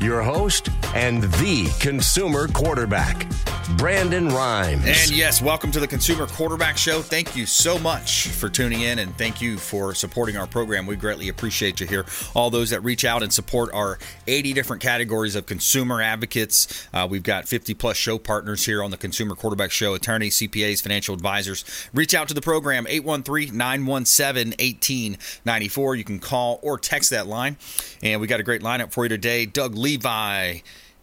Your host and the consumer quarterback, Brandon Rimes. And yes, welcome to the Consumer Quarterback Show. Thank you so much for tuning in and thank you for supporting our program. We greatly appreciate you here. All those that reach out and support our 80 different categories of consumer advocates. Uh, we've got 50 plus show partners here on the Consumer Quarterback Show attorneys, CPAs, financial advisors. Reach out to the program 813 917 1894. You can call or text that line. And we got a great lineup for you today. Doug Levi.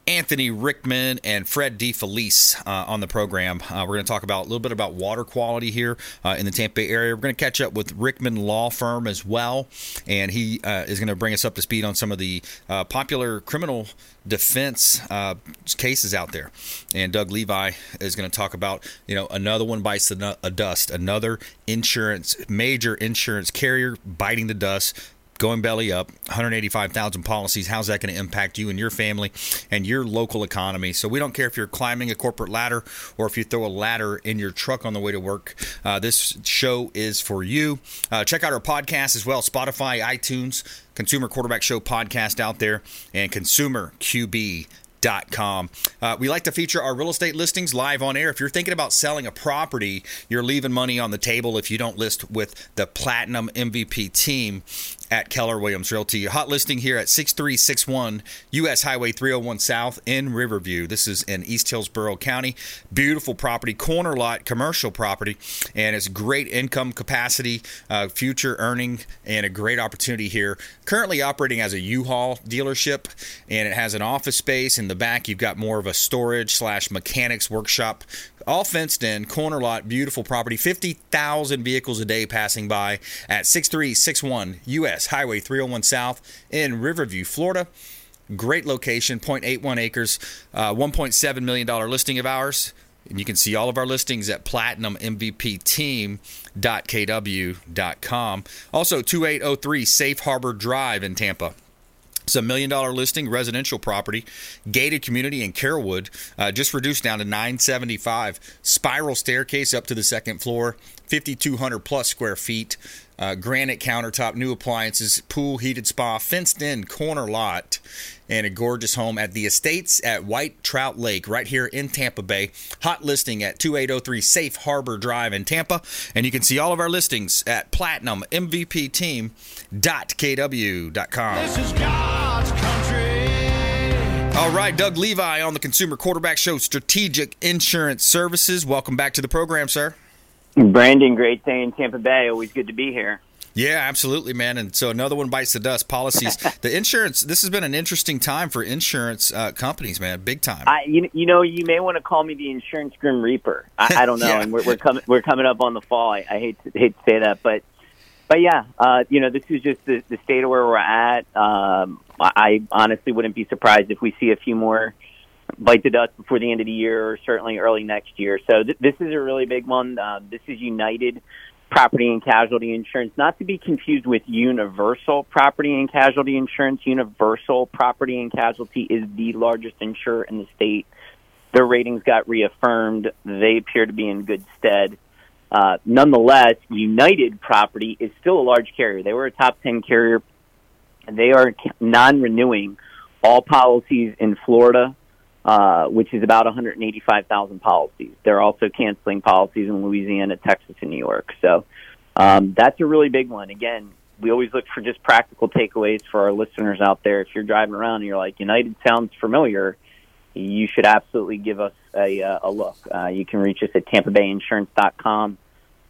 Anthony Rickman and Fred DeFelice uh, on the program. Uh, we're going to talk about a little bit about water quality here uh, in the Tampa Bay area. We're going to catch up with Rickman Law Firm as well, and he uh, is going to bring us up to speed on some of the uh, popular criminal defense uh, cases out there. And Doug Levi is going to talk about you know another one bites the dust, another insurance major insurance carrier biting the dust going belly up 185,000 policies how's that going to impact you and your family and your local economy so we don't care if you're climbing a corporate ladder or if you throw a ladder in your truck on the way to work uh, this show is for you uh, check out our podcast as well spotify itunes consumer quarterback show podcast out there and consumer qb. Uh, we like to feature our real estate listings live on air. If you're thinking about selling a property, you're leaving money on the table if you don't list with the Platinum MVP team at Keller Williams Realty. Hot listing here at 6361 US Highway 301 South in Riverview. This is in East Hillsborough County. Beautiful property, corner lot, commercial property, and it's great income capacity, uh, future earning, and a great opportunity here. Currently operating as a U-Haul dealership, and it has an office space in the back, you've got more of a storage slash mechanics workshop, all fenced in, corner lot, beautiful property. 50,000 vehicles a day passing by at 6361 US Highway 301 South in Riverview, Florida. Great location, 0.81 acres, uh, $1.7 million listing of ours. And you can see all of our listings at platinummvpteam.kw.com. Also, 2803 Safe Harbor Drive in Tampa. It's a million dollar listing, residential property, gated community in Carrollwood, uh, just reduced down to 975. Spiral staircase up to the second floor, 5,200 plus square feet. Uh, granite countertop, new appliances, pool, heated spa, fenced in corner lot, and a gorgeous home at the Estates at White Trout Lake, right here in Tampa Bay. Hot listing at 2803 Safe Harbor Drive in Tampa. And you can see all of our listings at platinummvpteam.kw.com. This is God's country. All right, Doug Levi on the Consumer Quarterback Show, Strategic Insurance Services. Welcome back to the program, sir. Brandon, great day in Tampa Bay. Always good to be here. Yeah, absolutely, man. And so another one bites the dust. Policies, the insurance. This has been an interesting time for insurance uh, companies, man. Big time. I, you, you know, you may want to call me the insurance grim reaper. I, I don't know. yeah. And we're, we're coming we're coming up on the fall. I, I hate to, hate to say that, but but yeah, uh, you know, this is just the, the state of where we're at. Um, I honestly wouldn't be surprised if we see a few more bite the dust before the end of the year, or certainly early next year. So th- this is a really big one. Uh, this is United Property and Casualty Insurance, not to be confused with Universal Property and Casualty Insurance. Universal Property and Casualty is the largest insurer in the state. Their ratings got reaffirmed. They appear to be in good stead. Uh, nonetheless, United Property is still a large carrier. They were a top 10 carrier. They are non renewing all policies in Florida, uh, which is about 185,000 policies. They're also canceling policies in Louisiana, Texas, and New York. So um, that's a really big one. Again, we always look for just practical takeaways for our listeners out there. If you're driving around and you're like, United sounds familiar, you should absolutely give us a, uh, a look. Uh, you can reach us at tampabayinsurance.com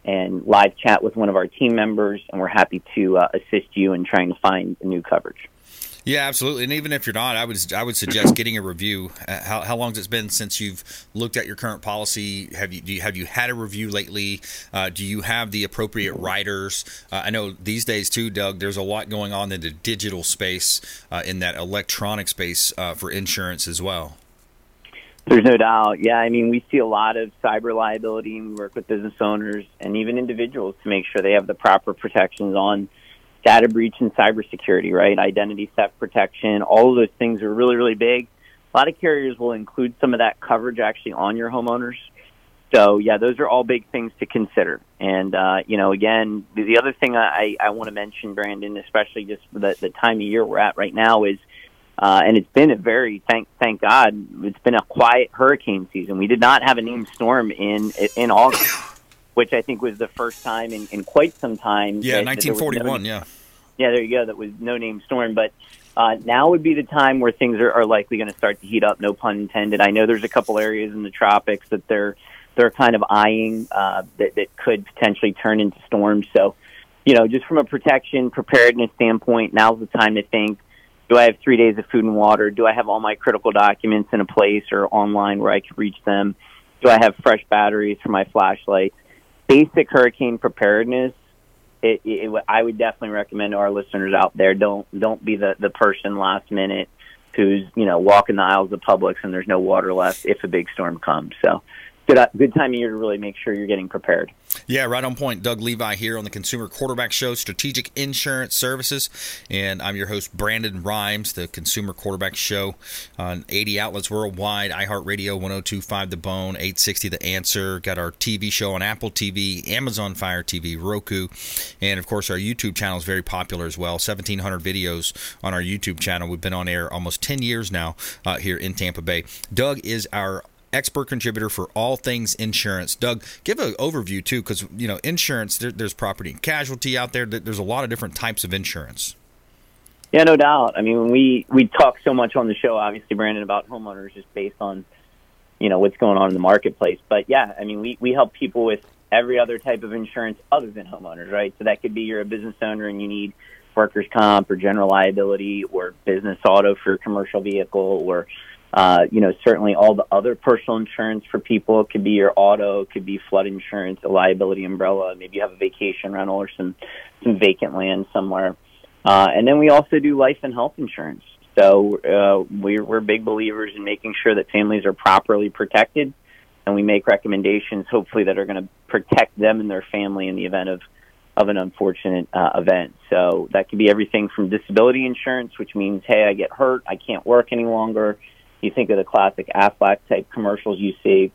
and live chat with one of our team members, and we're happy to uh, assist you in trying to find new coverage. Yeah, absolutely. And even if you're not, I would I would suggest getting a review. Uh, how how long has it been since you've looked at your current policy? Have you, you have you had a review lately? Uh, do you have the appropriate riders? Uh, I know these days too, Doug. There's a lot going on in the digital space, uh, in that electronic space uh, for insurance as well. There's no doubt. Yeah, I mean, we see a lot of cyber liability, and we work with business owners and even individuals to make sure they have the proper protections on data breach and cybersecurity, right? Identity theft protection, all of those things are really, really big. A lot of carriers will include some of that coverage actually on your homeowners. So yeah, those are all big things to consider. And uh, you know, again, the other thing I, I want to mention, Brandon, especially just the, the time of year we're at right now, is uh, and it's been a very thank thank God it's been a quiet hurricane season. We did not have a named storm in in August, which I think was the first time in, in quite some time. Yeah, 1941. No, yeah, yeah, there you go. That was no name storm, but. Uh, now would be the time where things are, are likely going to start to heat up. No pun intended. I know there's a couple areas in the tropics that they're they're kind of eyeing uh, that that could potentially turn into storms. So, you know, just from a protection preparedness standpoint, now's the time to think do I have three days of food and water? Do I have all my critical documents in a place or online where I can reach them? Do I have fresh batteries for my flashlight? Basic hurricane preparedness. It, it, I would definitely recommend to our listeners out there don't don't be the the person last minute who's you know walking the aisles of Publix and there's no water left if a big storm comes. So good good time of year to really make sure you're getting prepared. Yeah, right on point. Doug Levi here on the Consumer Quarterback Show, Strategic Insurance Services, and I'm your host Brandon Rimes, the Consumer Quarterback Show on 80 outlets worldwide, iHeartRadio, 102.5 The Bone, 860 The Answer. Got our TV show on Apple TV, Amazon Fire TV, Roku, and of course our YouTube channel is very popular as well. 1,700 videos on our YouTube channel. We've been on air almost 10 years now uh, here in Tampa Bay. Doug is our expert contributor for all things insurance. Doug, give an overview too, because you know insurance. There, there's property and casualty out there. There's a lot of different types of insurance. Yeah, no doubt. I mean, we we talk so much on the show, obviously, Brandon, about homeowners just based on you know what's going on in the marketplace. But yeah, I mean, we we help people with every other type of insurance other than homeowners, right? So that could be you're a business owner and you need workers' comp or general liability or business auto for commercial vehicle or uh, you know, certainly all the other personal insurance for people. It could be your auto, it could be flood insurance, a liability umbrella. Maybe you have a vacation rental or some some vacant land somewhere. Uh, and then we also do life and health insurance. So uh, we're, we're big believers in making sure that families are properly protected, and we make recommendations, hopefully, that are going to protect them and their family in the event of of an unfortunate uh, event. So that could be everything from disability insurance, which means, hey, I get hurt, I can't work any longer you think of the classic Aflac type commercials you see.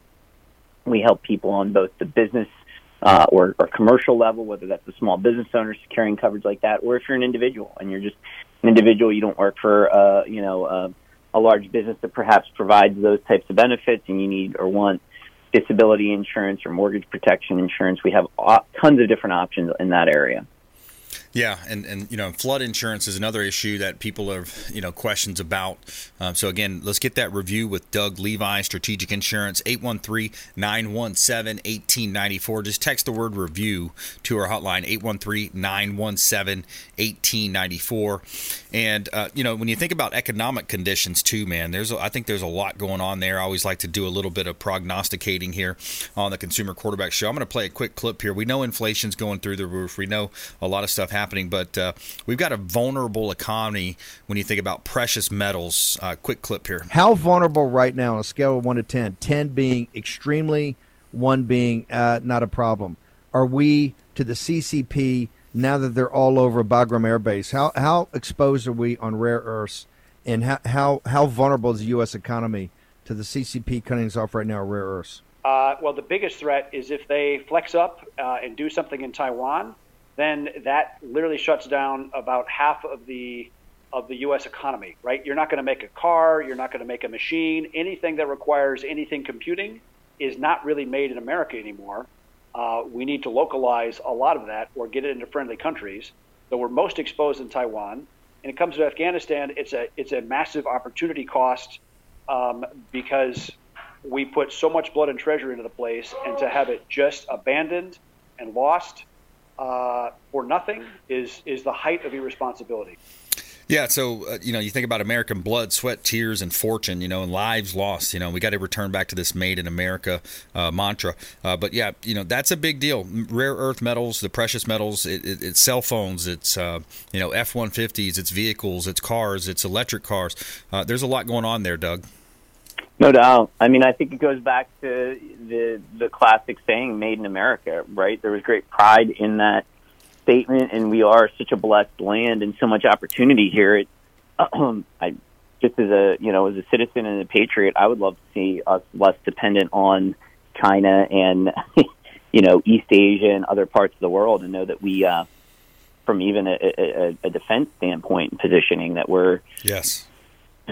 We help people on both the business uh, or, or commercial level, whether that's a small business owner securing coverage like that, or if you're an individual and you're just an individual, you don't work for uh, you know uh, a large business that perhaps provides those types of benefits, and you need or want disability insurance or mortgage protection insurance. We have tons of different options in that area. Yeah, and, and you know, flood insurance is another issue that people have you know questions about. Um, so again, let's get that review with Doug Levi, Strategic Insurance, 813-917-1894. Just text the word review to our hotline, 813-917-1894. And uh, you know, when you think about economic conditions too, man, there's a, I think there's a lot going on there. I always like to do a little bit of prognosticating here on the Consumer Quarterback Show. I'm going to play a quick clip here. We know inflation's going through the roof. We know a lot of stuff happening happening. But uh, we've got a vulnerable economy when you think about precious metals. Uh, quick clip here. How vulnerable right now on a scale of 1 to 10, 10 being extremely, 1 being uh, not a problem, are we to the CCP now that they're all over Bagram Air Base? How, how exposed are we on rare earths? And how, how, how vulnerable is the U.S. economy to the CCP cutting us off right now, rare earths? Uh, well, the biggest threat is if they flex up uh, and do something in Taiwan, then that literally shuts down about half of the of the U.S. economy. Right? You're not going to make a car. You're not going to make a machine. Anything that requires anything computing is not really made in America anymore. Uh, we need to localize a lot of that or get it into friendly countries. So we're most exposed in Taiwan. And it comes to Afghanistan, it's a it's a massive opportunity cost um, because we put so much blood and treasure into the place, and to have it just abandoned and lost uh, for nothing is is the height of irresponsibility. Yeah, so uh, you know, you think about American blood, sweat, tears, and fortune. You know, and lives lost. You know, we got to return back to this "Made in America" uh, mantra. Uh, but yeah, you know, that's a big deal. Rare earth metals, the precious metals. It, it, it's cell phones. It's uh, you know F one fifties. It's vehicles. It's cars. It's electric cars. Uh, there's a lot going on there, Doug. No doubt. I mean, I think it goes back to the the classic saying, "Made in America." Right? There was great pride in that statement, and we are such a blessed land and so much opportunity here. It, I just as a you know as a citizen and a patriot, I would love to see us less dependent on China and you know East Asia and other parts of the world, and know that we, uh, from even a, a, a defense standpoint positioning, that we're yes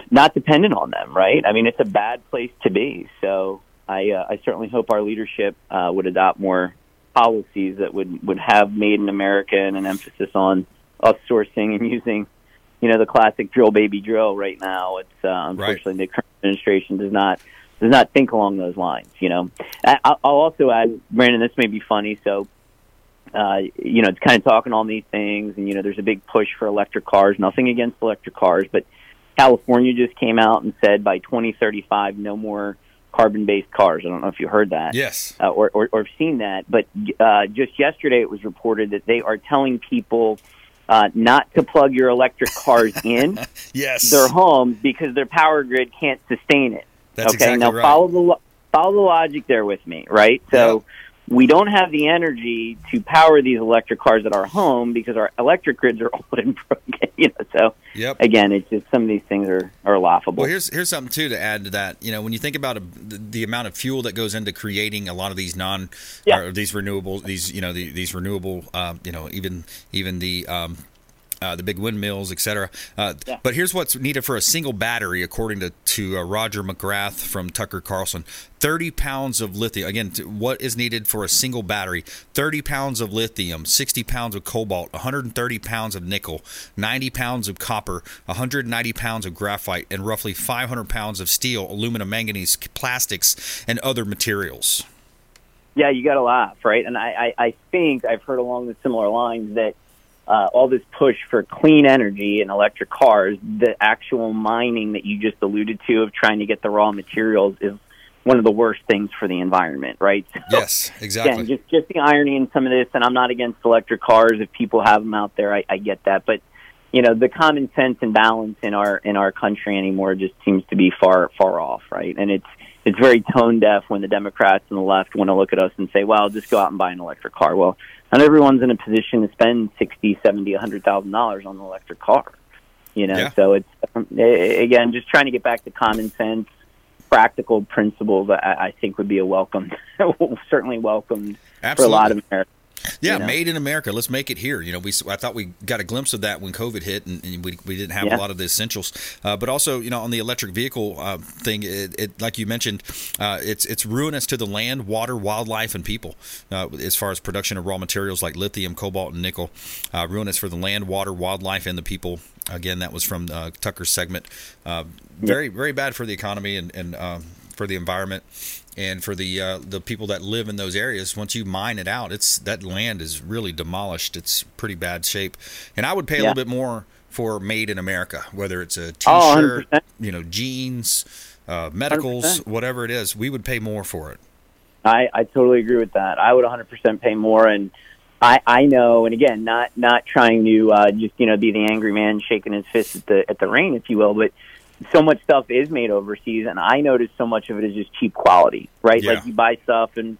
not dependent on them. Right? I mean, it's a bad place to be. So I uh, I certainly hope our leadership uh, would adopt more policies that would would have made in America and an emphasis on outsourcing and using you know the classic drill baby drill right now. It's uh, unfortunately right. the current administration does not does not think along those lines. You know, I, I'll also add, Brandon. This may be funny. So, uh, you know, it's kind of talking all these things, and you know, there's a big push for electric cars. Nothing against electric cars, but California just came out and said by 2035, no more carbon-based cars. I don't know if you heard that, yes, uh, or, or or seen that. But uh, just yesterday, it was reported that they are telling people uh, not to plug your electric cars in yes. their homes because their power grid can't sustain it. That's okay, exactly now right. follow the lo- follow the logic there with me, right? So we don't have the energy to power these electric cars at our home because our electric grids are old and broken. You know, so Yep. again, it's just some of these things are are laughable. Well, here's here's something too to add to that. You know, when you think about a, the, the amount of fuel that goes into creating a lot of these non, Yeah. or these renewable, these you know the, these renewable, um, you know, even even the. Um, uh, the big windmills, etc. Uh, Yeah. But here's what's needed for a single battery, according to, to uh, Roger McGrath from Tucker Carlson 30 pounds of lithium. Again, t- what is needed for a single battery? 30 pounds of lithium, 60 pounds of cobalt, 130 pounds of nickel, 90 pounds of copper, 190 pounds of graphite, and roughly 500 pounds of steel, aluminum, manganese, plastics, and other materials. Yeah, you got to laugh, right? And I, I, I think I've heard along the similar lines that uh, all this push for clean energy and electric cars, the actual mining that you just alluded to of trying to get the raw materials is one of the worst things for the environment, right? So, Yes, exactly. Again, just just the irony in some of this, and I'm not against electric cars. If people have them out there, I, I get that, but you know, the common sense and balance in our in our country anymore just seems to be far far off, right? And it's it's very tone deaf when the Democrats and the left want to look at us and say, "Well, just go out and buy an electric car." Well, not everyone's in a position to spend sixty, seventy, a hundred thousand dollars on an electric car. You know, Yeah. so it's um, again just trying to get back to common sense, practical principles. I, I think would be a welcome, certainly welcomed for a lot of Americans. Yeah, you know? made in America. Let's make it here. You know, we I thought we got a glimpse of that when COVID hit, and, and we, we didn't have Yeah. a lot of the essentials. Uh, but also, you know, on the electric vehicle uh, thing, it, it like you mentioned, uh, it's it's ruinous to the land, water, wildlife, and people. Uh, as far as production of raw materials like lithium, cobalt, and nickel, uh, ruinous for the land, water, wildlife, and the people. Again, that was from uh, Tucker's segment. Uh, very very bad for the economy and and um, for the environment and for the uh, the people that live in those areas. Once you mine it out, it's that land is really demolished. It's pretty bad shape, and I would pay a Yeah. little bit more for made in America, whether it's a Oh, T-shirt, 100%. you know, jeans, uh, medicals, 100%. whatever it is. We would pay more for it. I, I totally agree with that. I would 100% pay more, and I, I know, and again, not not trying to uh, just you know be the angry man shaking his fist at the at the rain, if you will, but so much stuff is made overseas, and I notice so much of it is just cheap quality, right? Yeah. Like you buy stuff, and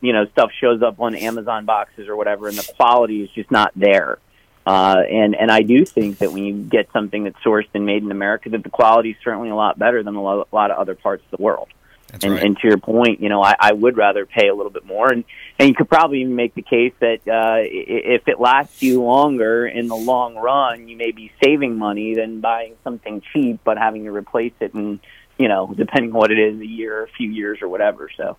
you know stuff shows up on Amazon boxes or whatever, and the quality is just not there. Uh, and and I do think that when you get something that's sourced and made in America, that the quality is certainly a lot better than a lot, a lot of other parts of the world. That's And, right. and to your point, you know, I, I would rather pay a little bit more, and and you could probably even make the case that uh, i- if it lasts you longer in the long run, you may be saving money than buying something cheap but having to replace it, and you know, depending on what it is, a year, a few years, or whatever. So,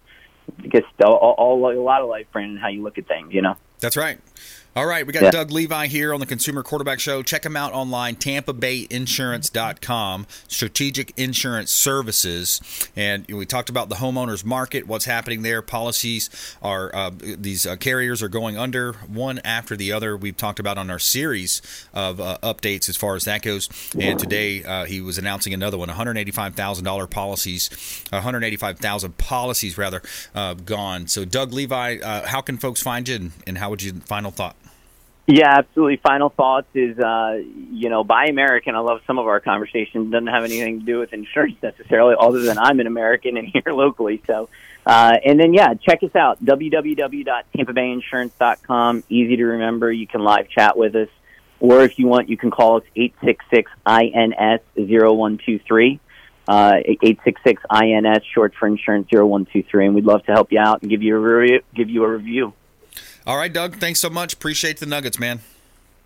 I guess all, all, a lot of life, Brandon, how you look at things, you know. That's right. All right, we got Yeah. Doug Levi here on the Consumer Quarterback Show. Check him out online, tampabayinsurance.com, strategic insurance services. And we talked about the homeowners market, what's happening there. Policies are, uh, these uh, carriers are going under one after the other. We've talked about on our series of uh, updates as far as that goes. And today uh, he was announcing another one $185,000 policies, 185,000 policies rather, uh, gone. So, Doug Levi, uh, how can folks find you and, and how would you, final thought? Yeah, absolutely. Final thoughts is, uh, you know, buy American. I love some of our conversations. Doesn't have anything to do with insurance necessarily, other than I'm an American and here locally. So, uh, and then yeah, check us out www.tampabayinsurance.com. Easy to remember. You can live chat with us, or if you want, you can call us eight six six ins zero one two three. Uh, 866 INS, short for insurance 0123, and we'd love to help you out and give you a review. Give you a review. All right, Doug. Thanks so much. Appreciate the nuggets, man.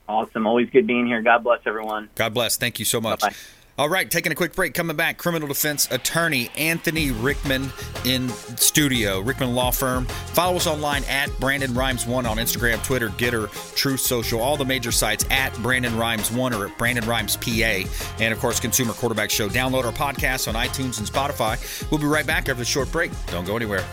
Awesome. Always good being here. God bless everyone. God bless. Thank you so much. Bye-bye. All right, taking a quick break. Coming back, criminal defense attorney Anthony Rickman in studio, Rickman Law Firm. Follow us online at Brandon Rimes One on Instagram, Twitter, GETTR, Truth Social, all the major sites at Brandon Rimes One or at Brandon Rimes PA, and of course, Consumer Quarterback Show. Download our podcast on iTunes and Spotify. We'll be right back after the short break. Don't go anywhere.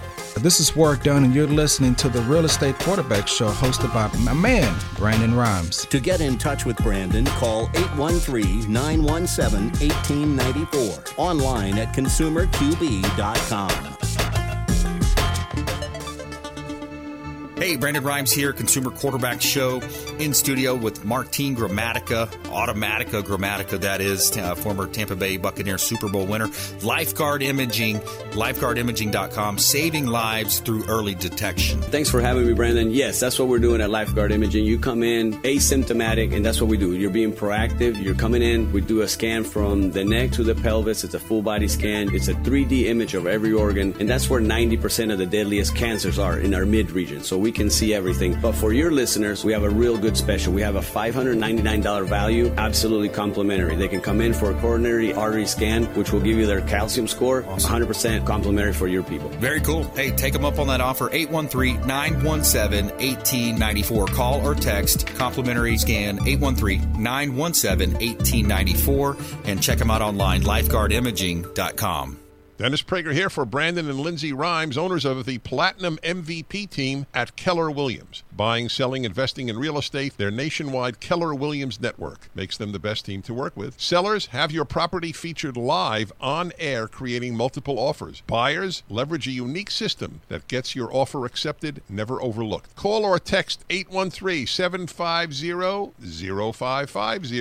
This is Warrick Dunn, and you're listening to the Real Estate Quarterback Show hosted by my man, Brandon Rimes. To get in touch with Brandon, call 813 917 1894. Online at consumerqb.com. Hey, Brandon Rhymes here, Consumer Quarterback Show in studio with Martin Gramatica, Automatica Gramatica, that is, uh, former Tampa Bay Buccaneer Super Bowl winner. Lifeguard Imaging, lifeguardimaging.com, saving lives through early detection. Thanks for having me, Brandon. Yes, that's what we're doing at Lifeguard Imaging. You come in asymptomatic, and that's what we do. You're being proactive. You're coming in. We do a scan from the neck to the pelvis. It's a full body scan. It's a 3D image of every organ, and that's where 90% of the deadliest cancers are in our mid region. So we can see everything. But for your listeners, we have a real good special. We have a $599 value, absolutely complimentary. They can come in for a coronary artery scan, which will give you their calcium score, 100% complimentary for your people. Very cool. Hey, take them up on that offer 813 917 1894. Call or text complimentary scan 813 917 1894 and check them out online lifeguardimaging.com. Dennis Prager here for Brandon and Lindsay Rimes, owners of the Platinum MVP team at Keller Williams. Buying, selling, investing in real estate, their nationwide Keller Williams network makes them the best team to work with. Sellers, have your property featured live on air, creating multiple offers. Buyers, leverage a unique system that gets your offer accepted, never overlooked. Call or text 813 750 0550,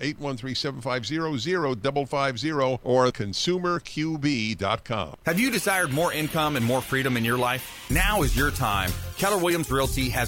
813 750 0550, or consumerqb.com. Have you desired more income and more freedom in your life? Now is your time. Keller Williams Realty has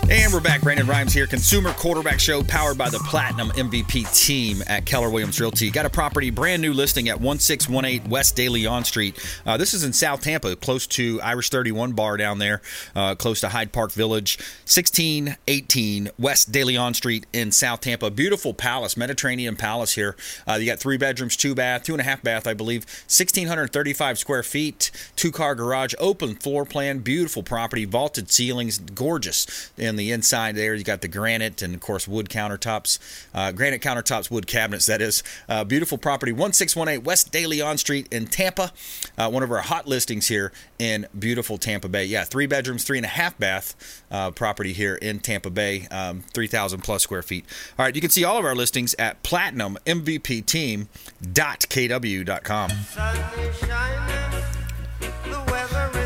And we're back. Brandon Rimes here. Consumer Quarterback Show powered by the Platinum MVP team at Keller Williams Realty. Got a property, brand new listing at 1618 West De Leon Street. Uh, this is in South Tampa, close to Irish 31 Bar down there, uh, close to Hyde Park Village. 1618 West De Leon Street in South Tampa. Beautiful palace, Mediterranean palace here. Uh, you got three bedrooms, two bath, two and a half bath, I believe. 1,635 square feet, two car garage, open floor plan, beautiful property, vaulted ceilings, gorgeous. And the inside there, you got the granite and, of course, wood countertops, uh, granite countertops, wood cabinets, that is. Uh, beautiful property, 1618 West De Leon Street in Tampa. Uh, one of our hot listings here in beautiful Tampa Bay. Yeah, three bedrooms, three and a half bath uh, property here in Tampa Bay, um, 3,000 plus square feet. All right, you can see all of our listings at platinummvpteam.kw.com.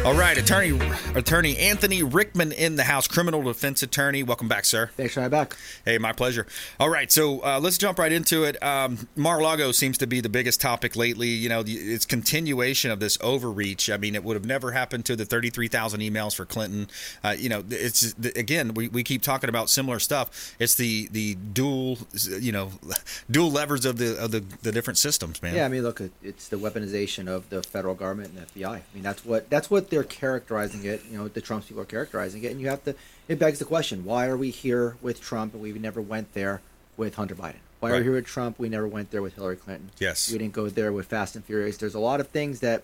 All right, attorney attorney Anthony Rickman in the house, criminal defense attorney. Welcome back, sir. Thanks for having back. Hey, my pleasure. All right, so uh, let's jump right into it. Um, Mar-a-Lago seems to be the biggest topic lately. You know, it's continuation of this overreach. I mean, it would have never happened to the 33,000 emails for Clinton. Uh, you know, it's again, we, we keep talking about similar stuff. It's the the dual, you know, dual levers of the of the, the different systems, man. Yeah, I mean, look, it's the weaponization of the federal government and FBI. I mean, that's what that's what they're characterizing it. You know, the Trump people are characterizing it, and you have to. It begs the question: Why are we here with Trump and we never went there with Hunter Biden? Why are we here with Trump? We never went there with Hillary Clinton. Yes. we didn't go there with Fast and Furious. There's a lot of things that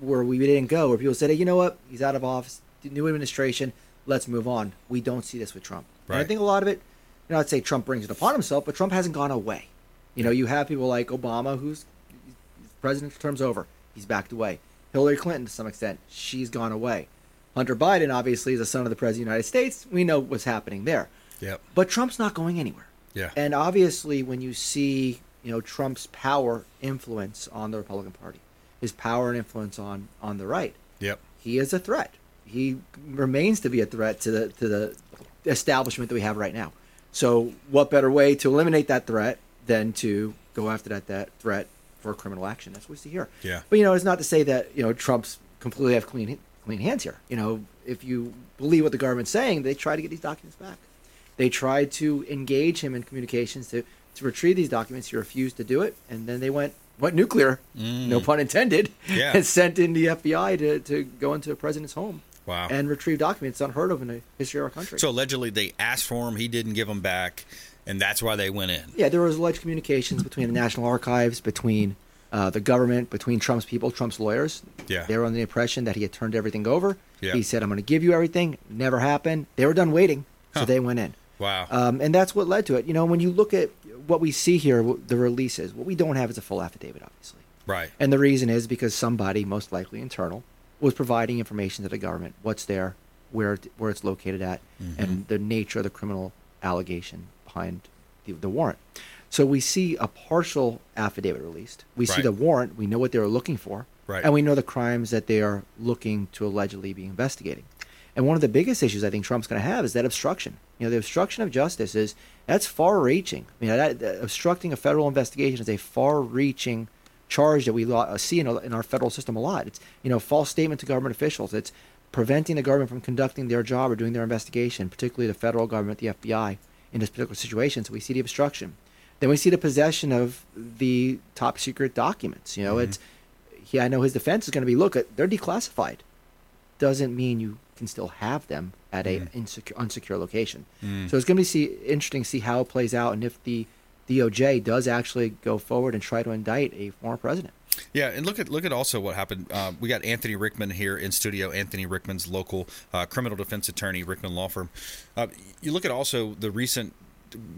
where we didn't go, where people said, "Hey, you know what? He's out of office. New administration. Let's move on." We don't see this with Trump. And I think a lot of it, you know, I'd say Trump brings it upon himself, but Trump hasn't gone away. You know, you have people like Obama, who's president's term's over. He's backed away. Hillary Clinton, to some extent, she's gone away. Hunter Biden, obviously, is the son of the president of the United States. We know what's happening there. Yep. But Trump's not going anywhere. Yeah. And obviously, when you see, you know, Trump's power influence on the Republican Party, his power and influence on on the right, Yep. he is a threat. He remains to be a threat to the to the establishment that we have right now. So, what better way to eliminate that threat than to go after that that threat for criminal action? That's what we see here. Yeah. But you know, it's not to say that you know Trump's completely have clean clean hands here. You know, if you believe what the government's saying, they try to get these documents back. They tried to engage him in communications to to retrieve these documents. He refused to do it, and then they went went nuclear, mm. no pun intended, Yeah. and sent in the FBI to, to go into the president's home Wow. and retrieve documents unheard of in the history of our country. So allegedly they asked for him, he didn't give them back, and that's why they went in. yeah, there was alleged communications between the National Archives, between uh, the government, between Trump's people, Trump's lawyers. Yeah. They were under the impression that he had turned everything over. Yeah. He said, "I'm going to give you everything." Never happened. They were done waiting, so Huh. they went in. Wow. Um, and that's what led to it. You know, when you look at what we see here, the releases, what we don't have is a full affidavit, obviously. right. And the reason is because somebody, most likely internal, was providing information to the government. What's there, where where it's located at, and the nature of the criminal allegation behind the, the warrant. So we see a partial affidavit released. We see Right. the warrant. We know what they were looking for, Right. and we know the crimes that they are looking to allegedly be investigating. And one of the biggest issues I think Trump's going to have is that obstruction. You know, the obstruction of justice is that's far-reaching. I mean, that, that obstructing a federal investigation is a far-reaching charge that we lo- uh, see in, a- in our federal system a lot. It's you know false statement to government officials. It's preventing the government from conducting their job or doing their investigation, particularly the federal government, the FBI, in this particular situation. So we see the obstruction. Then we see the possession of the top secret documents. You know, mm-hmm. it's yeah, I know his defense is going to be look, uh, they're declassified. Doesn't mean you can still have them at a mm-hmm. insecure, unsecure location. Mm. So it's going to be see, interesting to see how it plays out and if the DOJ does actually go forward and try to indict a former president. Yeah, and look at look at also what happened. Uh, we got Anthony Rickman here in studio. Anthony Rickman's local uh, criminal defense attorney, Rickman Law Firm. Uh, you look at also the recent,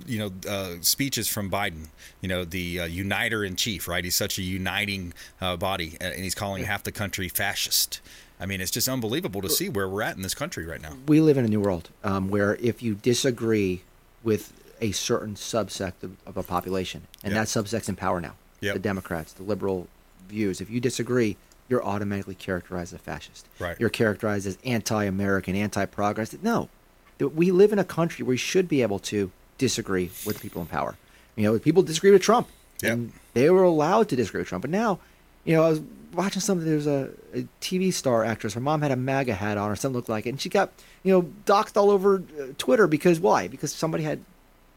you know, uh, speeches from Biden. You know, the uh, uniter in chief, right? He's such a uniting uh, body, and he's calling half the country fascist. I mean, it's just unbelievable to see where we're at in this country right now. we live in a new world um, where if you disagree with a certain subsect of, of a population, and Yeah. that subsect's in power now, Yep. the Democrats, the liberal views, if you disagree, you're automatically characterized as a fascist. Right. You're characterized as anti-American, anti-progress. No, we live in a country where we should be able to disagree with people in power. You know, people disagree with Trump, Yep. and they were allowed to disagree with Trump. But now, you know, I was watching something. There was a, a TV star actress. Her mom had a MAGA hat on, or something looked like it, and she got you know doxxed all over uh, Twitter because why? Because somebody had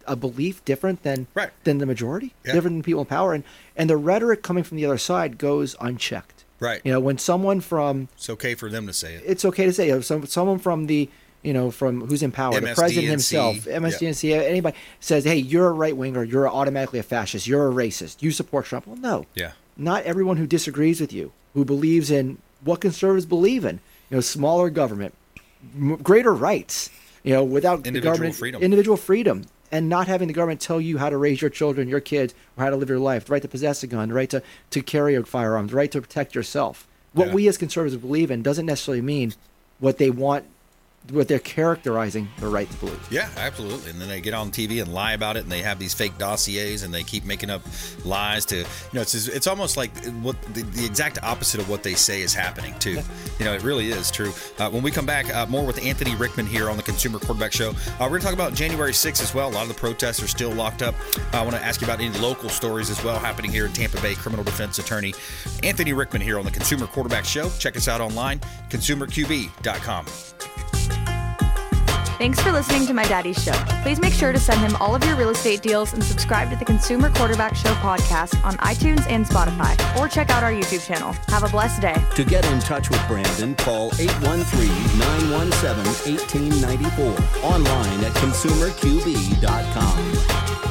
a belief different than Right. than the majority, Yeah. different than people in power, and and the rhetoric coming from the other side goes unchecked. Right. You know, when someone from It's okay for them to say it. it's okay to say know, some, someone from the you know from who's in power, the president MSDNC, himself, yeah. MSDNC, anybody says, "Hey, you're a right winger. You're automatically a fascist. You're a racist. You support Trump." Well, no, Yeah. not everyone who disagrees with you, who believes in what conservatives believe in, you know, smaller government, m- greater rights, you know, without Individual government, freedom. individual freedom, and not having the government tell you how to raise your children, your kids, or how to live your life, the right to possess a gun, the right to, to carry a firearm, the right to protect yourself. What Yeah. we as conservatives believe in doesn't necessarily mean what they want, what they're characterizing the right to believe. Yeah, absolutely. And then they get on TV and lie about it, and they have these fake dossiers, and they keep making up lies to, you know, it's it's almost like what the, the exact opposite of what they say is happening too. You know, it really is true. Uh, when we come back, uh, more with Anthony Rickman here on the Consumer Quarterback Show. Uh, we're going to talk about January 6th as well. A lot of the protests are still locked up. Uh, I want to ask you about any local stories as well happening here in Tampa Bay. Criminal defense attorney Anthony Rickman here on the Consumer Quarterback Show. Check us out online, consumerqb.com. Thanks for listening to my daddy's show. Please make sure to send him all of your real estate deals and subscribe to the Consumer Quarterback Show podcast on iTunes and Spotify, or check out our YouTube channel. Have a blessed day. To get in touch with Brandon, call 813-917-1894. Online at consumerqb.com.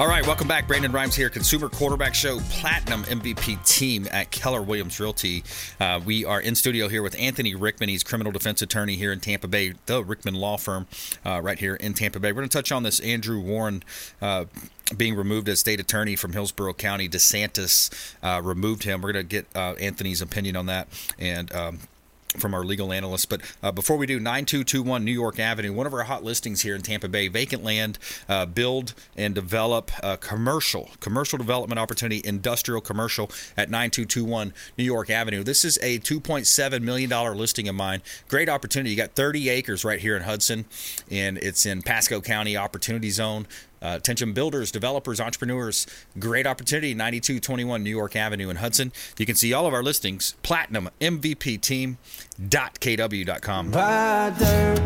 All right, welcome back. Brandon Rimes here, Consumer Quarterback Show Platinum MVP team at Keller Williams Realty. Uh, we are in studio here with Anthony Rickman. He's criminal defense attorney here in Tampa Bay, the Rickman Law Firm, uh, right here in Tampa Bay. We're going to touch on this Andrew Warren. Uh, being removed as state attorney from Hillsborough County, DeSantis uh, removed him. We're going to get uh, Anthony's opinion on that and um, from our legal analyst. But uh, before we do, 9221 New York Avenue, one of our hot listings here in Tampa Bay, vacant land, uh, build and develop uh, commercial, commercial development opportunity, industrial commercial at 9221 New York Avenue. This is a $2.7 million listing of mine. Great opportunity. You got 30 acres right here in Hudson, and it's in Pasco County Opportunity Zone. Uh, attention builders, developers, entrepreneurs. Great opportunity, 9221 New York Avenue in Hudson. You can see all of our listings, platinum MVP team.kw.com. Buy dirt,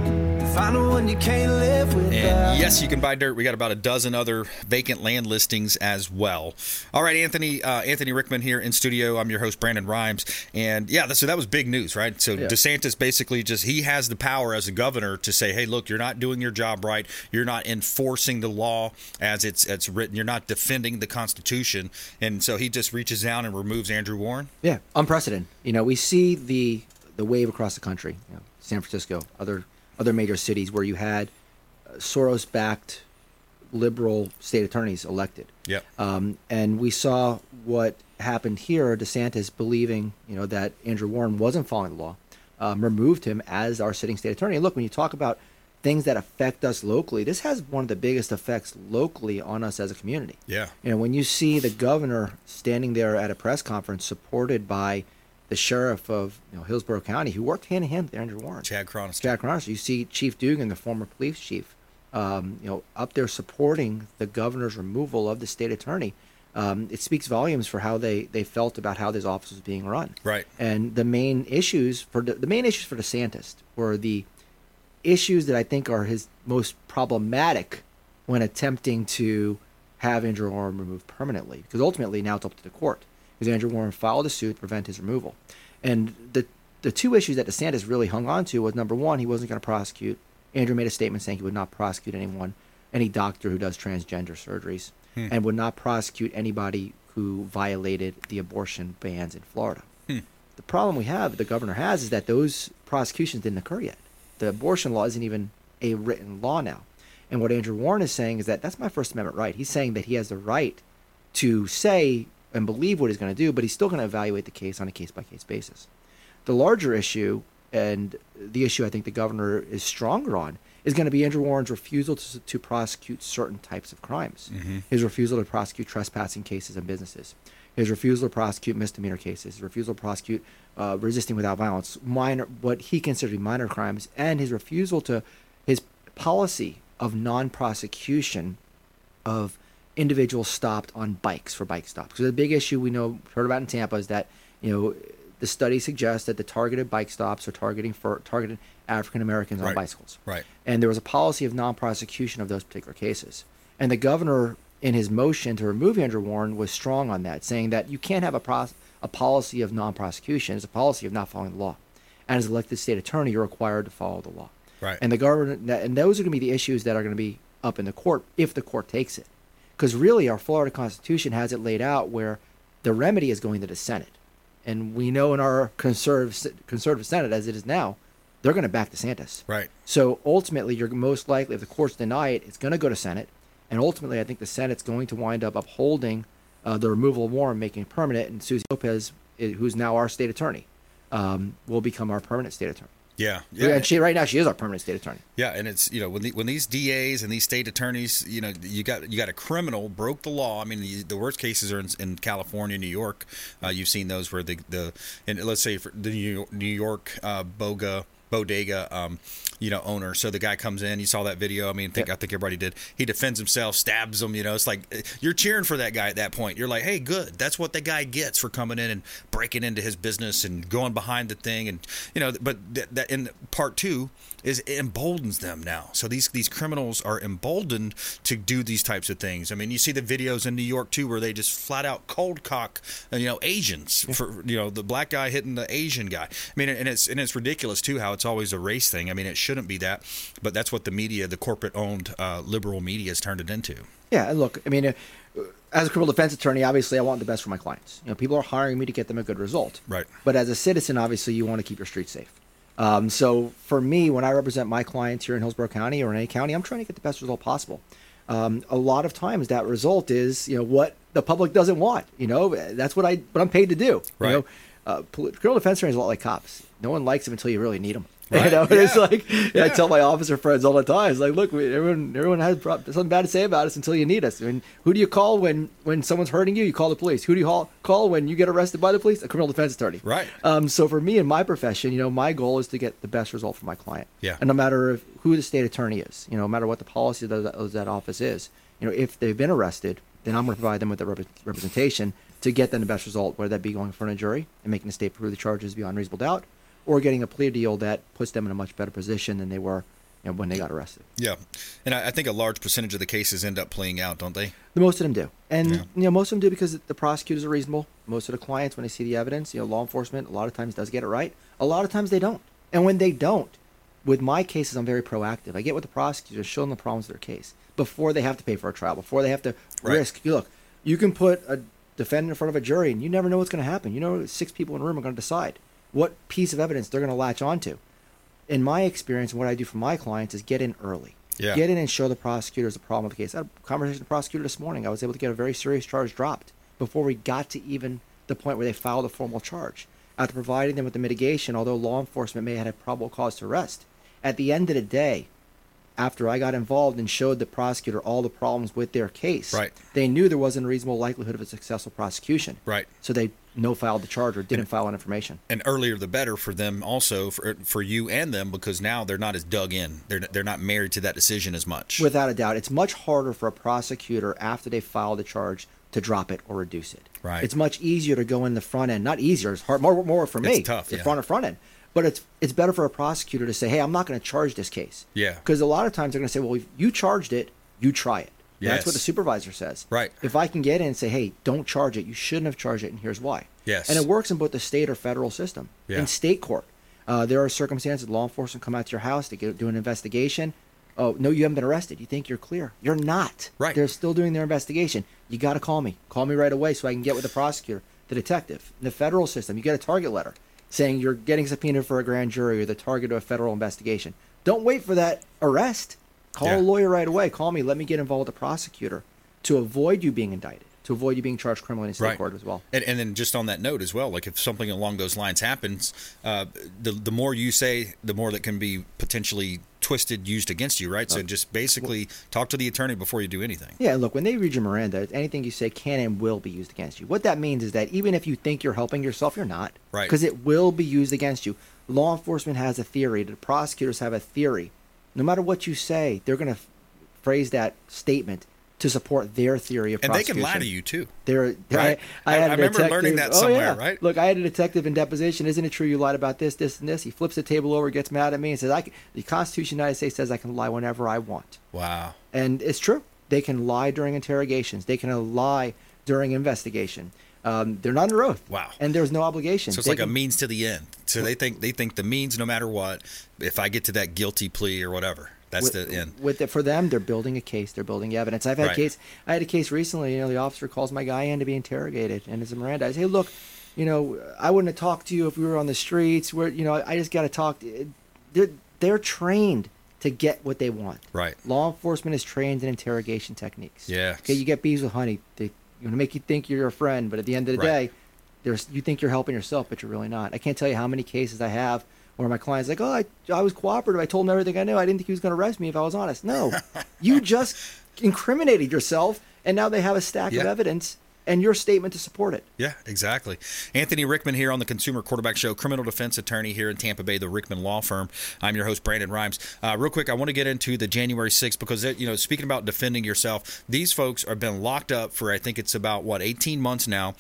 find one you can't live with. And yes, you can buy dirt. We got about a dozen other vacant land listings as well. All right, Anthony, uh, Anthony Rickman here in studio. I'm your host, Brandon Rimes. And yeah, so that was big news, right? So Yeah. DeSantis basically just, he has the power as a governor to say, hey, look, you're not doing your job right. You're not enforcing the law as it's, it's written. You're not defending the Constitution. And so he just reaches down and removes Andrew Warren. Yeah, unprecedented. You know, we see the the wave across the country. You know, San Francisco, other other major cities where you had uh, Soros-backed liberal state attorneys elected. Yep. Um, and we saw what happened here. DeSantis believing, you know, that Andrew Warren wasn't following the law, um, removed him as our sitting state attorney. And look, when you talk about things that affect us locally, this has one of the biggest effects locally on us as a community. Yeah. You know, when you see the governor standing there at a press conference supported by the sheriff of you know, Hillsborough County, who worked hand in hand with Andrew Warren, Chad Chronister. Chad Chronister. You see Chief Dugan, the former police chief, um, you know, up there supporting the governor's removal of the state attorney. Um, it speaks volumes for how they, they felt about how this office was being run. Right. And the main issues for the, the main issues for DeSantis were the issues that I think are his most problematic when attempting to have Andrew Warren removed permanently. Because ultimately now it's up to the court. Because Andrew Warren filed a suit to prevent his removal. And the the two issues that DeSantis really hung on to was number one, he wasn't going to prosecute. Andrew made a statement saying he would not prosecute anyone, any doctor who does transgender surgeries, Hmm. and would not prosecute anybody who violated the abortion bans in Florida. Hmm. The problem we have, the governor has, is that those prosecutions didn't occur yet. The abortion law isn't even a written law now. And what Andrew Warren is saying is that that's my First Amendment right. He's saying that he has the right to say and believe what he's going to do, but he's still going to evaluate the case on a case by case basis. The larger issue, and the issue I think the governor is stronger on, is going to be Andrew Warren's refusal to, to prosecute certain types of crimes. Mhm. His refusal to prosecute trespassing cases and businesses. His refusal to prosecute misdemeanor cases. His refusal to prosecute uh, resisting without violence, minor what he considers to be minor crimes, and his refusal to his policy of non-prosecution of individuals stopped on bikes for bike stops. Because the big issue we know heard about in Tampa is that you know the study suggests that the targeted bike stops are targeting for targeted African Americans on Right. bicycles. Right. And there was a policy of non-prosecution of those particular cases. And the governor, in his motion to remove Andrew Warren, was strong on that, saying that you can't have a pros- a policy of non-prosecution. It's a policy of not following the law. And as elected state attorney, you're required to follow the law. Right. And the government, and those are going to be the issues that are going to be up in the court if the court takes it. Because really, our Florida Constitution has it laid out where the remedy is going to the Senate. And we know in our conservative, conservative Senate, as it is now, they're going to back DeSantis. Right. So ultimately, you're most likely, if the courts deny it, it's going to go to Senate. And ultimately, I think the Senate's going to wind up upholding uh, the removal of Warren, making it permanent. And Susie Lopez, who's now our state attorney, um, will become our permanent state attorney. Yeah, Yeah, and she right now she is our permanent state attorney. Yeah, and it's you know when the, when these DAs and these state attorneys, you know, you got you got a criminal broke the law. I mean, the, the worst cases are in, in California, New York. Uh, you've seen those where the the and let's say for the New York, New York uh, boga bodega um, you know owner. So the guy comes in you saw that video i mean think, i think everybody did. He defends himself stabs him you know it's like you're cheering for that guy at that point. You're like hey good. That's what the guy gets for coming in and breaking into his business and going behind the thing and you know but that, that in part two is it emboldens them now. So these these criminals are emboldened to do these types of things. I mean you see the videos in new york too where they just flat out cold cock uh, you know asians for you know the black guy hitting the asian guy. I mean and it's and it's ridiculous too how it's always a race thing. I mean it shouldn't be that but that's what the media the corporate owned uh, liberal media has turned it into Yeah, and look, I mean, uh, as a criminal defense attorney, obviously, I want the best for my clients. You know, people are hiring me to get them a good result. Right. But as a citizen, obviously, you want to keep your streets safe. Um, so for me, when I represent my clients here in Hillsborough County or in any county, I'm trying to get the best result possible. Um, a lot of times, that result is you know what the public doesn't want. You know, that's what I what I'm paid to do. Right. You know, uh, criminal defense attorneys a lot like cops. No one likes them until you really need them. Right, You know, yeah. it's like yeah, I tell my officer friends all the time. It's like, look, we, everyone, everyone has something bad to say about us until you need us. I mean, who do you call when when someone's hurting you? You call the police. Who do you call, call when you get arrested by the police? A criminal defense attorney. Right. Um, so for me in my profession, you know, my goal is to get the best result for my client. Yeah. And no matter if, who the state attorney is, you know, no matter what the policy of that, of that office is, you know, if they've been arrested, then I'm going to provide them with the rep- representation to get them the best result, whether that be going in front of a jury and making the state prove the charges beyond reasonable doubt, or getting a plea deal that puts them in a much better position than they were you know, when they got arrested. yeah and I, I think a large percentage of the cases end up playing out don't they The most of them do, and Yeah. you know most of them do because the prosecutors are reasonable. Most of the clients, when they see the evidence, you know, law enforcement a lot of times does get it right. A lot of times they don't, and when they don't, with my cases, I'm very proactive. I get with the prosecutors, show them the problems of their case before they have to pay for a trial, before they have to Right. risk. You look, you can put a defendant in front of a jury, and you never know what's going to happen. You know, six people in a room are going to decide what piece of evidence they're going to latch onto. In my experience, what I do for my clients is get in early. Yeah. Get in and show the prosecutors the problem of the case. I had a conversation with the prosecutor this morning. I was able to get a very serious charge dropped before we got to even the point where they filed a formal charge. After providing them with the mitigation, although law enforcement may have had probable cause to arrest, at the end of the day, after I got involved and showed the prosecutor all the problems with their case, Right. they knew there wasn't a reasonable likelihood of a successful prosecution. Right. So they no filed the charge or didn't file an information. and earlier the better for them also for for you and them because now they're not as dug in they're they're not married to that decision as much Without a doubt, it's much harder for a prosecutor after they file the charge to drop it or reduce it. Right. It's much easier to go in the front end. Not easier. It's hard. More, more for me. It's tough, The yeah. front and front end. But it's it's better for a prosecutor to say, "Hey, I'm not going to charge this case." Yeah. Because a lot of times they're going to say, "Well, if you charged it, you try it." And That's what the supervisor says. Right. If I can get in and say, "Hey, don't charge it. You shouldn't have charged it, and here's why." Yes. And it works in both the state or federal system. Yeah. In state court, uh, there are circumstances law enforcement come out to your house to get, do an investigation. Oh no, you haven't been arrested. You think you're clear. You're not. Right. They're still doing their investigation. You got to call me. Call me right away so I can get with the prosecutor, the detective. In the federal system, you get a target letter saying you're getting subpoenaed for a grand jury or the target of a federal investigation. Don't wait for that arrest. Call Yeah. a lawyer right away. Call me. Let me get involved with the prosecutor to avoid you being indicted, to avoid you being charged criminally in state Right. court as well. And, and then just on that note as well, like if something along those lines happens, uh, the the more you say, the more that can be potentially twisted, used against you, right? So just basically talk to the attorney before you do anything. Yeah, look, when they read your Miranda, anything you say can and will be used against you. What that means is that even if you think you're helping yourself, you're not. Right. Because it will be used against you. Law enforcement has a theory, the prosecutors have a theory. No matter what you say, they're going to phrase that statement to support their theory of And they can lie to you too. They're, Right. I, I, I- had I a remember detective- learning that oh, somewhere, yeah. right? Look, I had a detective in deposition. Isn't it true you lied about this, this, and this? He flips the table over, gets mad at me, and says, "I can, the Constitution of the United States says I can lie whenever I want." Wow. And it's true. They can lie during interrogations. They can lie during investigation. Um, they're not under oath. Wow. And there's no obligation. So it's They like a means to the end. So they think they think the means, no matter what, if I get to that guilty plea or whatever, that's with, the end. With it, for them, they're building a case. They're building evidence. I've had Right. case. I had a case recently. You know, the officer calls my guy in to be interrogated, and it's a Miranda. I say, "Hey, look, you know, I wouldn't have talked to you if we were on the streets. Where you know, I just got to talk." To, they're they're trained to get what they want. Right. Law enforcement is trained in interrogation techniques. Yeah. Okay, you get bees with honey. They you know make you think you're your friend, but at the end of the Right. day, there's you think you're helping yourself, but you're really not. I can't tell you how many cases I have where my client's like, "Oh, I, I was cooperative. I told him everything I knew. I didn't think he was going to arrest me if I was honest." No, you just incriminated yourself, and now they have a stack Yeah. of evidence and your statement to support it. Yeah, exactly. Anthony Rickman here on the Consumer Quarterback Show, criminal defense attorney here in Tampa Bay, the Rickman Law Firm. I'm your host, Brandon Rimes. Uh, real quick, I want to get into the January 6th because, you know, speaking about defending yourself, these folks have been locked up for, I think it's about, what, 18 months now.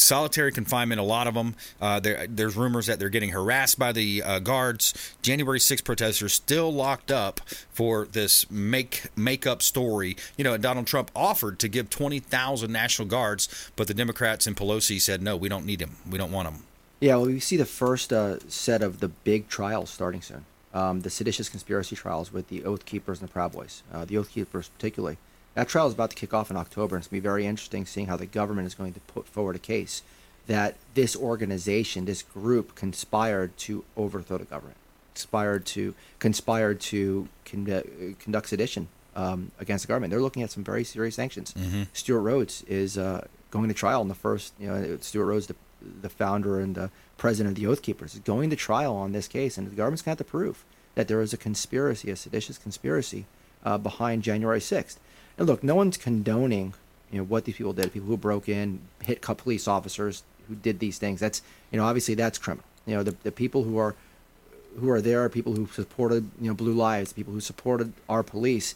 Solitary confinement, a lot of them. Uh, there, there's rumors that they're getting harassed by the uh, guards. January 6 protesters still locked up for this make makeup story. You know, Donald Trump offered to give 20,000 National Guards, but the Democrats and Pelosi said, no, we don't need them. We don't want them. Yeah, well, we see the first uh, set of the big trials starting soon. Um, the seditious conspiracy trials with the Oath Keepers and the Proud Boys. Uh, the Oath Keepers, particularly. That trial is about to kick off in October, and it's going to be very interesting seeing how the government is going to put forward a case that this organization, this group, conspired to overthrow the government, conspired to conspired to condu- conduct sedition um, against the government. They're looking at some very serious sanctions. Mhm. Stewart Rhodes is uh, going to trial in the first. You know, Stewart Rhodes, the, the founder and the president of the Oath Keepers, is going to trial on this case, and the government's going to have to prove that there is a conspiracy, a seditious conspiracy, uh, behind January sixth. And look, no one's condoning, you know, what these people did. People who broke in, hit police officers, who did these things. That's, you know, obviously that's criminal. You know, the the people who are who are there are people who supported you know blue lives people who supported our police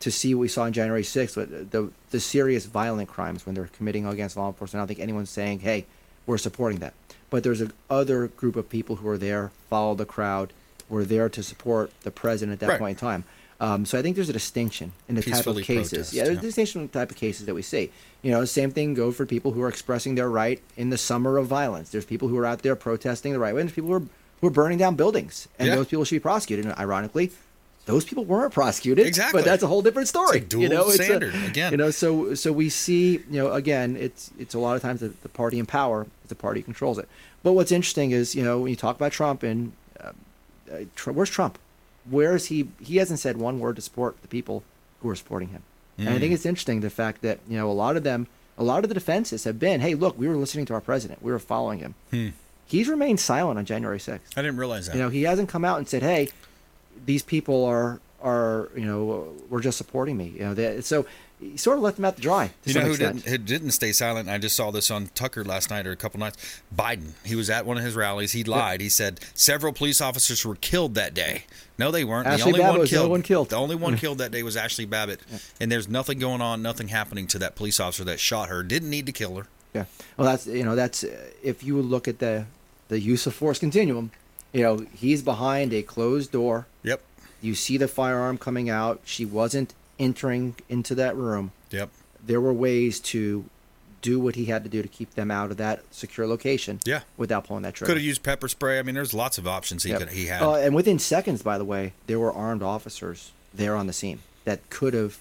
to see what we saw on january 6th but the the serious violent crimes when they're committing against law enforcement i don't think anyone's saying hey we're supporting that but there's a other group of people who are there follow the crowd were there to support the president at that Right. point in time um, so I think there's a distinction in the type of cases. protest, yeah, there's yeah. a distinction in the type of cases that we see. You know, same thing go for people who are expressing their right in the summer of violence. There's people who are out there protesting the right way, and there's people who are who are burning down buildings, and Yeah. those people should be prosecuted. And ironically, those people weren't prosecuted. Exactly. but that's a whole different story. Dual you know, it's a- standard, again. You know, so so we see, you know, again, it's it's a lot of times the, the party in power is the party controls it. But what's interesting is, you know, when you talk about Trump and uh, uh, Tr- where's Trump? Where is he? He hasn't said one word to support the people who are supporting him. And I think Mm. it's interesting the fact that you know a lot of them, a lot of the defenses have been, hey, look, we were listening to our president, we were following him. Hmm. He's remained silent on January sixth. I didn't realize that. You know, he hasn't come out and said, "Hey, these people are are you know we're just supporting me." You know, they, so he sort of let them out to dry. To You know who didn't, who didn't stay silent? I just saw this on Tucker last night or a couple nights. Biden. He was at one of his rallies. He lied. He said several police officers were killed that day. No, they weren't. Ashley the only Babbitt one was the killed. only one killed. The only one killed that day was Ashley Babbitt. And there's nothing going on, nothing happening to that police officer that shot her. Didn't need to kill her. Yeah. Well, that's you know that's uh, if you look at the the use of force continuum, you know he's behind a closed door. Yep. You see the firearm coming out. She wasn't entering into that room. Yep. There were ways to do what he had to do to keep them out of that secure location. Yeah. Without pulling that trigger. Could have used pepper spray. I mean, there's lots of options he Yep. could he had. Uh, and within seconds, by the way, there were armed officers there on the scene that could have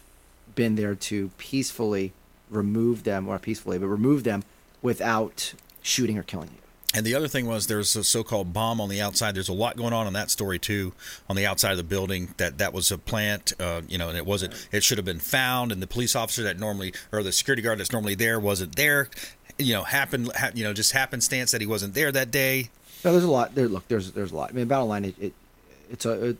been there to peacefully remove them, or peacefully, but remove them without shooting or killing you. And the other thing was there's a so-called bomb on the outside. There's a lot going on in that story too, on the outside of the building. That that was a plant, uh, you know, and it wasn't. It should have been found. And the police officer that normally, or the security guard that's normally there, wasn't there. You know, happened. Ha, you know, just happenstance that he wasn't there that day. No, there's a lot. There, look, there's there's a lot. I mean, battle line, it, it it's a it,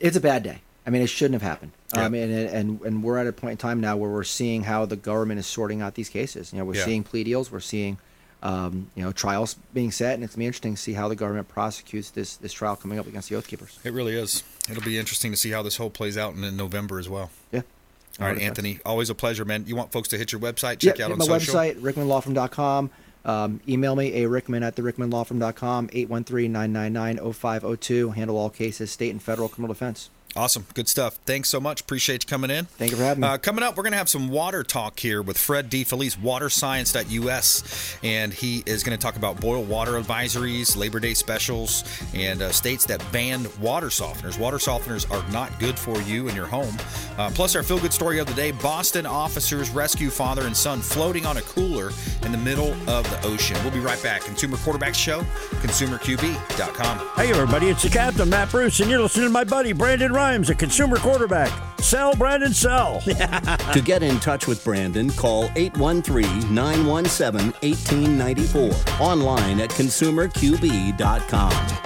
it's a bad day. I mean, it shouldn't have happened. Yeah. I mean, and, and and we're at a point in time now where we're seeing how the government is sorting out these cases. You know, we're Yeah. seeing plea deals. We're seeing, um, you know, trials being set, and it's gonna be interesting to see how the government prosecutes this this trial coming up against the Oath Keepers. It really is. It'll be interesting to see how this whole plays out in, in November as well. Yeah. All right, Anthony. Always a pleasure, man. You want folks to hit your website, check out on my social. website, rickmanlawfirm.com. Um, email me, a rickman at the rickmanlawfirm.com, 813-999-0502. Handle all cases, state and federal criminal defense. Awesome. Good stuff. Thanks so much. Appreciate you coming in. Thank you for having me. Uh, coming up, we're going to have some water talk here with Fred DeFelice, waterscience.us. And he is going to talk about boil water advisories, Labor Day specials, and uh, states that banned water softeners. Water softeners are not good for you and your home. Uh, plus, our feel good story of the day Boston officers rescue father and son floating on a cooler in the middle of the ocean. We'll be right back. Consumer Quarterback Show, consumerqb.com. Hey, everybody, it's the captain, Matt Bruce, and you're listening to my buddy, Brandon Ryan. Rimes, a consumer quarterback. Sell, Brandon, sell. to get in touch with Brandon, call 813 917 1894. Online at consumerqb.com.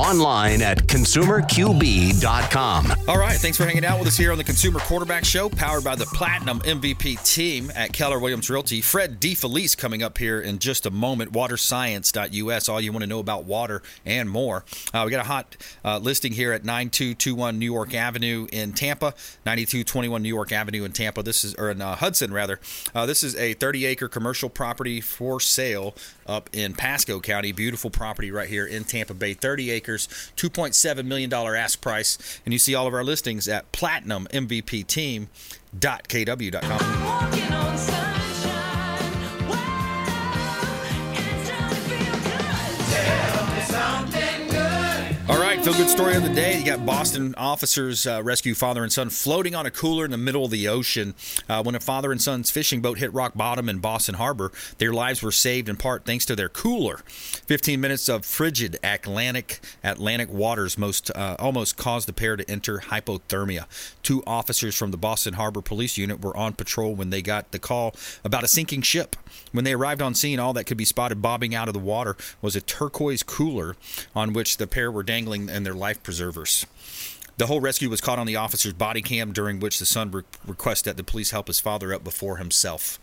online at consumerqb.com. All right, thanks for hanging out with us here on the Consumer Quarterback Show, powered by the Platinum MVP team at Keller Williams Realty. Fred DeFelice coming up here in just a moment. Waterscience.us, all you want to know about water and more. Uh, we got a hot uh, listing here at 9221 New York Avenue in Tampa, 9221 New York Avenue in Tampa. This is, or in uh, Hudson rather. Uh, this is a 30 acre commercial property for sale up in Pasco County. Beautiful property right here in Tampa Bay, 30 acres, $2.7 million ask price. And you see all of our listings at platinummvpteam.kw.com. good story of the day. You got Boston officers uh, rescue father and son floating on a cooler in the middle of the ocean. Uh, when a father and son's fishing boat hit rock bottom in Boston Harbor, their lives were saved in part thanks to their cooler. 15 minutes of frigid Atlantic Atlantic waters most uh, almost caused the pair to enter hypothermia. Two officers from the Boston Harbor Police Unit were on patrol when they got the call about a sinking ship. When they arrived on scene, all that could be spotted bobbing out of the water was a turquoise cooler on which the pair were dangling and their life preservers. The whole rescue was caught on the officer's body cam, during which the son re- requested that the police help his father up before himself.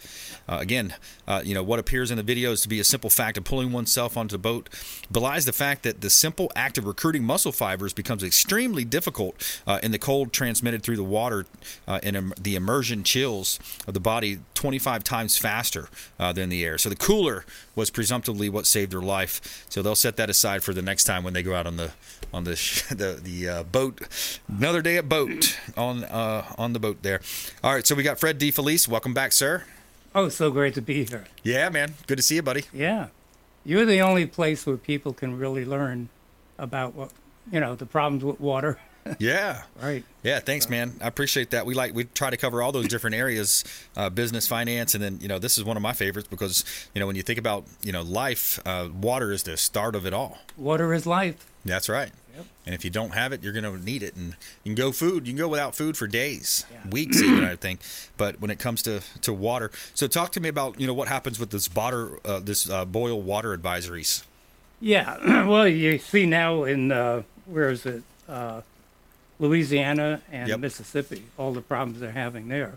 Uh, again, uh, you know what appears in the videos to be a simple fact of pulling oneself onto the boat belies the fact that the simple act of recruiting muscle fibers becomes extremely difficult uh, in the cold transmitted through the water uh, and im- the immersion chills of the body 25 times faster uh, than the air. So the cooler was presumptively what saved her life. So they'll set that aside for the next time when they go out on the on the the, the uh, boat. Another day at boat on uh, on the boat there. All right, so we got Fred DeFelice. Welcome back, sir. Oh, so great to be here. Yeah, man. Good to see you, buddy. Yeah. You're the only place where people can really learn about what, you know, the problems with water. Yeah. right. Yeah, thanks, man. I appreciate that. We like we try to cover all those different areas, uh, business, finance, and then you know this is one of my favorites because you know when you think about you know life, uh, water is the start of it all. Water is life. That's right. Yep. And if you don't have it, you're going to need it. And you can go food. You can go without food for days, weeks even, I think. But when it comes to, to water, so talk to me about you know what happens with this water, uh, this uh, boil water advisories. Yeah. well, you see now in uh, where is it, uh, Louisiana and Yep. Mississippi, all the problems they're having there.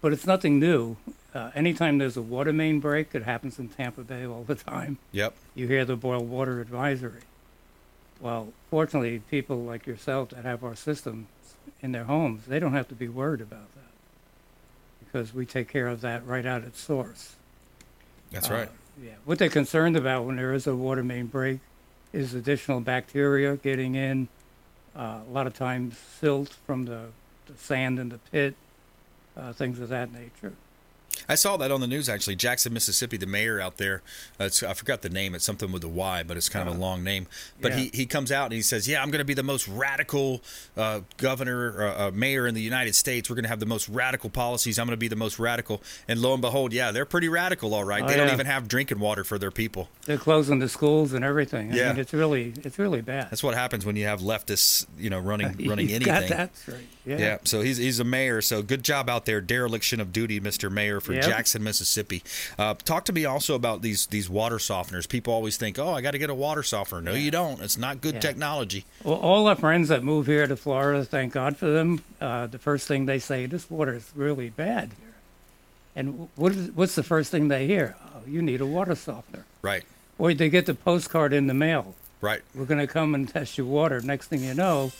But it's nothing new. Uh, anytime there's a water main break, it happens in Tampa Bay all the time. Yep. You hear the boil water advisory. Well, fortunately, people like yourself that have our systems in their homes, they don't have to be worried about that because we take care of that right out at source. That's Uh, right. Yeah. What they're concerned about when there is a water main break is additional bacteria getting in. Uh, a lot of times, silt from the, the sand in the pit, uh, things of that nature. I saw that on the news actually. Jackson, Mississippi, the mayor out there. Uh, I forgot the name. It's something with a Y, but it's kind of a long name. But Yeah. he, he comes out and he says, "Yeah, I'm going to be the most radical uh, governor, uh, uh, mayor in the United States. We're going to have the most radical policies. I'm going to be the most radical." And lo and behold, yeah, they're pretty radical, all right. Oh, they don't even have drinking water for their people. They're closing the schools and everything. I Yeah. mean, it's really it's really bad. That's what happens when you have leftists, you know, running running anything. got that straight. Yeah. So he's he's a mayor. So good job out there, dereliction of duty, Mr. Mayor for Yep. Jackson, Mississippi. Uh, talk to me also about these these water softeners. People always think, oh, I got to get a water softener. No, you don't. It's not good Yeah. technology. Well, all our friends that move here to Florida, thank God for them. Uh, the first thing they say, this water is really bad here. And what is, what's the first thing they hear? Oh, you need a water softener. Right. Or they get the postcard in the mail. Right. We're going to come and test your water. Next thing you know,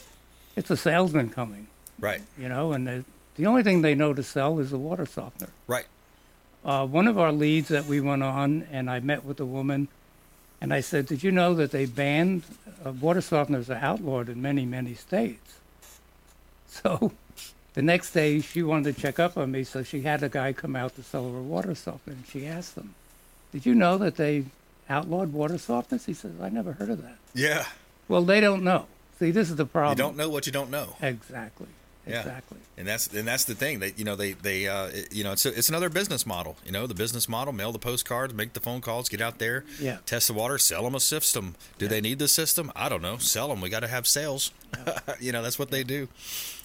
it's a salesman coming. Right. You know, and the, the only thing they know to sell is a water softener. Right. Uh, one of our leads that we went on, and I met with a woman, and I said, "Did you know that they banned uh, water softeners are outlawed in many, many states?" So, the next day she wanted to check up on me, so she had a guy come out to sell her water softener, and she asked him, "Did you know that they outlawed water softeners?" He says, "I never heard of that." Yeah. Well, they don't know. See, this is the problem. You don't know what you don't know. Exactly. Yeah. Exactly. And that's and that's the thing that you know they they uh, it- you know it's a, it's another business model. You know the business model: mail the postcards, make the phone calls, get out there, Yeah. test the water, sell them a system. Do they need the system? I don't know. Sell them. We got to have sales. you know that's what they do.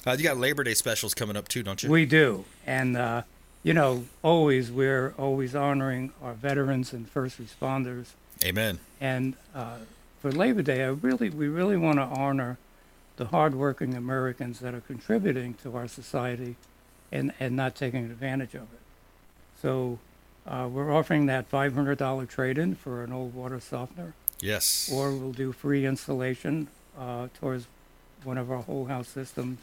Uh, you got Labor Day specials coming up too, don't you? We do, and uh, you know, always we're always honoring our veterans and first responders. Amen. And uh, for Labor Day, I really, we really want to honor the hardworking Americans that are contributing to our society, and and not taking advantage of it. So, uh, we're offering that five hundred dollar trade-in for an old water softener, Yes. or we'll do free installation uh, towards one of our whole house systems.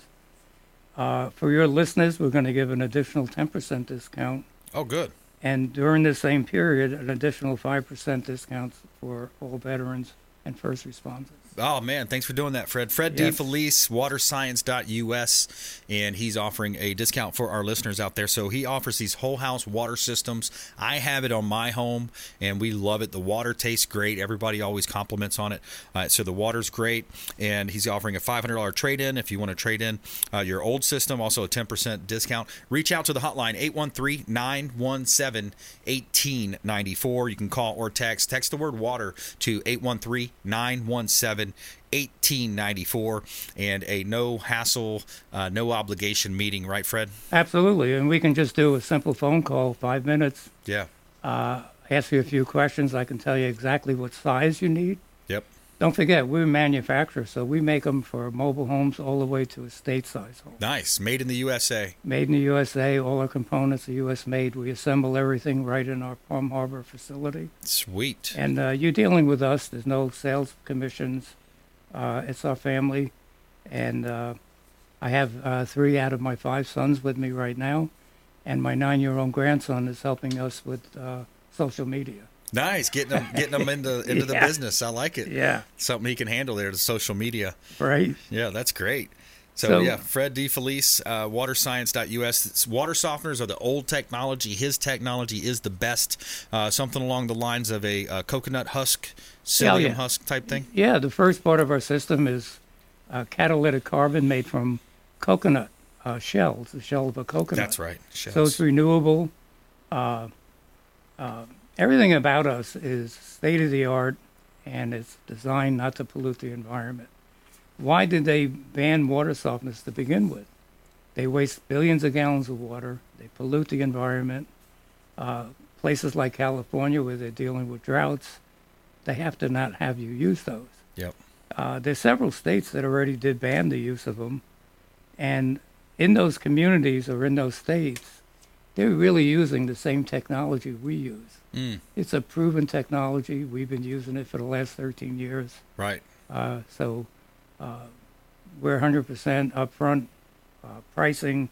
Uh, for your listeners, we're going to give an additional 10% discount. Oh, good. And during the same period, an additional 5% discount for all veterans and first responders. Oh man, thanks for doing that, Fred. Fred Yes. DeFelice, waterscience.us, and he's offering a discount for our listeners out there. So he offers these whole house water systems. I have it on my home, and we love it. The water tastes great. Everybody always compliments on it. Uh, so the water's great, and he's offering a $500 trade in if you want to trade in uh, your old system. Also a 10% discount. Reach out to the hotline 813 917 1894. You can call or text. Text the word water to 813 917 1894 and a no hassle, uh, no obligation meeting, right, Fred? Absolutely. And we can just do a simple phone call, five minutes, Yeah. uh, ask you a few questions. I can tell you exactly what size you need. Don't forget, we're a manufacturer, so we make them for mobile homes all the way to a state size home. Nice. Made in the USA. Made in the USA, all our components are U.S. made. We assemble everything right in our Palm Harbor facility. Sweet. And uh, you're dealing with us. There's no sales commissions. Uh, it's our family. And uh, I have uh, three out of my five sons with me right now. And my nine year old grandson is helping us with uh, social media. Nice. Getting them, getting them into, into the business. I like it. Yeah. Something he can handle there, the social media. Right. Yeah, that's great. So, So- yeah, Fred DeFelice, uh, waterscience.us. It's, water softeners are the old technology. His technology is the best. Uh, something along the lines of a uh, coconut husk, psyllium yeah. husk type thing. Yeah, the first part of our system is uh, catalytic carbon made from coconut uh, shells, the shell of a coconut. That's right, So it's renewable. Uh, uh, everything about us is state of the art, and it's designed not to pollute the environment. Why did they ban water softeners to begin with? They waste billions of gallons of water. They pollute the environment. Uh, places like California, where they're dealing with droughts, they have to not have you use those. Yep. Uh, there's several states that already did ban the use of them, and in those communities or in those states, they're really using the same technology we use. Mm. It's a proven technology. We've been using it for the last 13 years. Right. Uh, so uh, we're 100% upfront uh, pricing.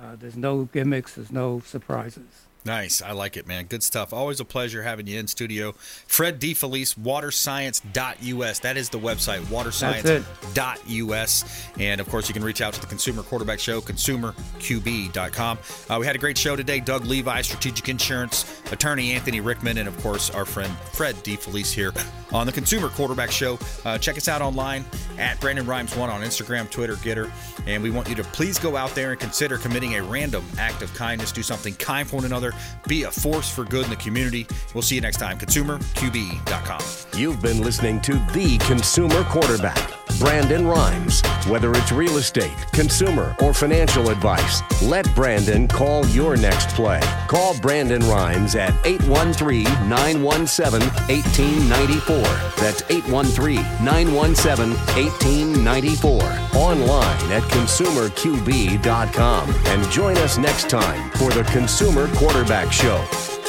Uh, there's no gimmicks. There's no surprises. Nice. I like it, man. Good stuff. Always a pleasure having you in studio. Fred DeFelice, waterscience.us. That is the website, waterscience.us. And of course, you can reach out to the Consumer Quarterback Show, consumerqb.com. Uh, we had a great show today. Doug Levi, Strategic Insurance, attorney Anthony Rickman, and of course, our friend Fred DeFelice here on the Consumer Quarterback Show. Uh, check us out online at Brandon Rimes1 on Instagram, Twitter, GETTR. And we want you to please go out there and consider committing a random act of kindness. Do something kind for one another. Be a force for good in the community. We'll see you next time. ConsumerQB.com. You've been listening to The Consumer Quarterback, Brandon Rimes. Whether it's real estate, consumer, or financial advice, let Brandon call your next play. Call Brandon Rimes at 813 917 1894. That's 813 917 1894. Online at consumerqb.com. And join us next time for the Consumer Quarterback Show.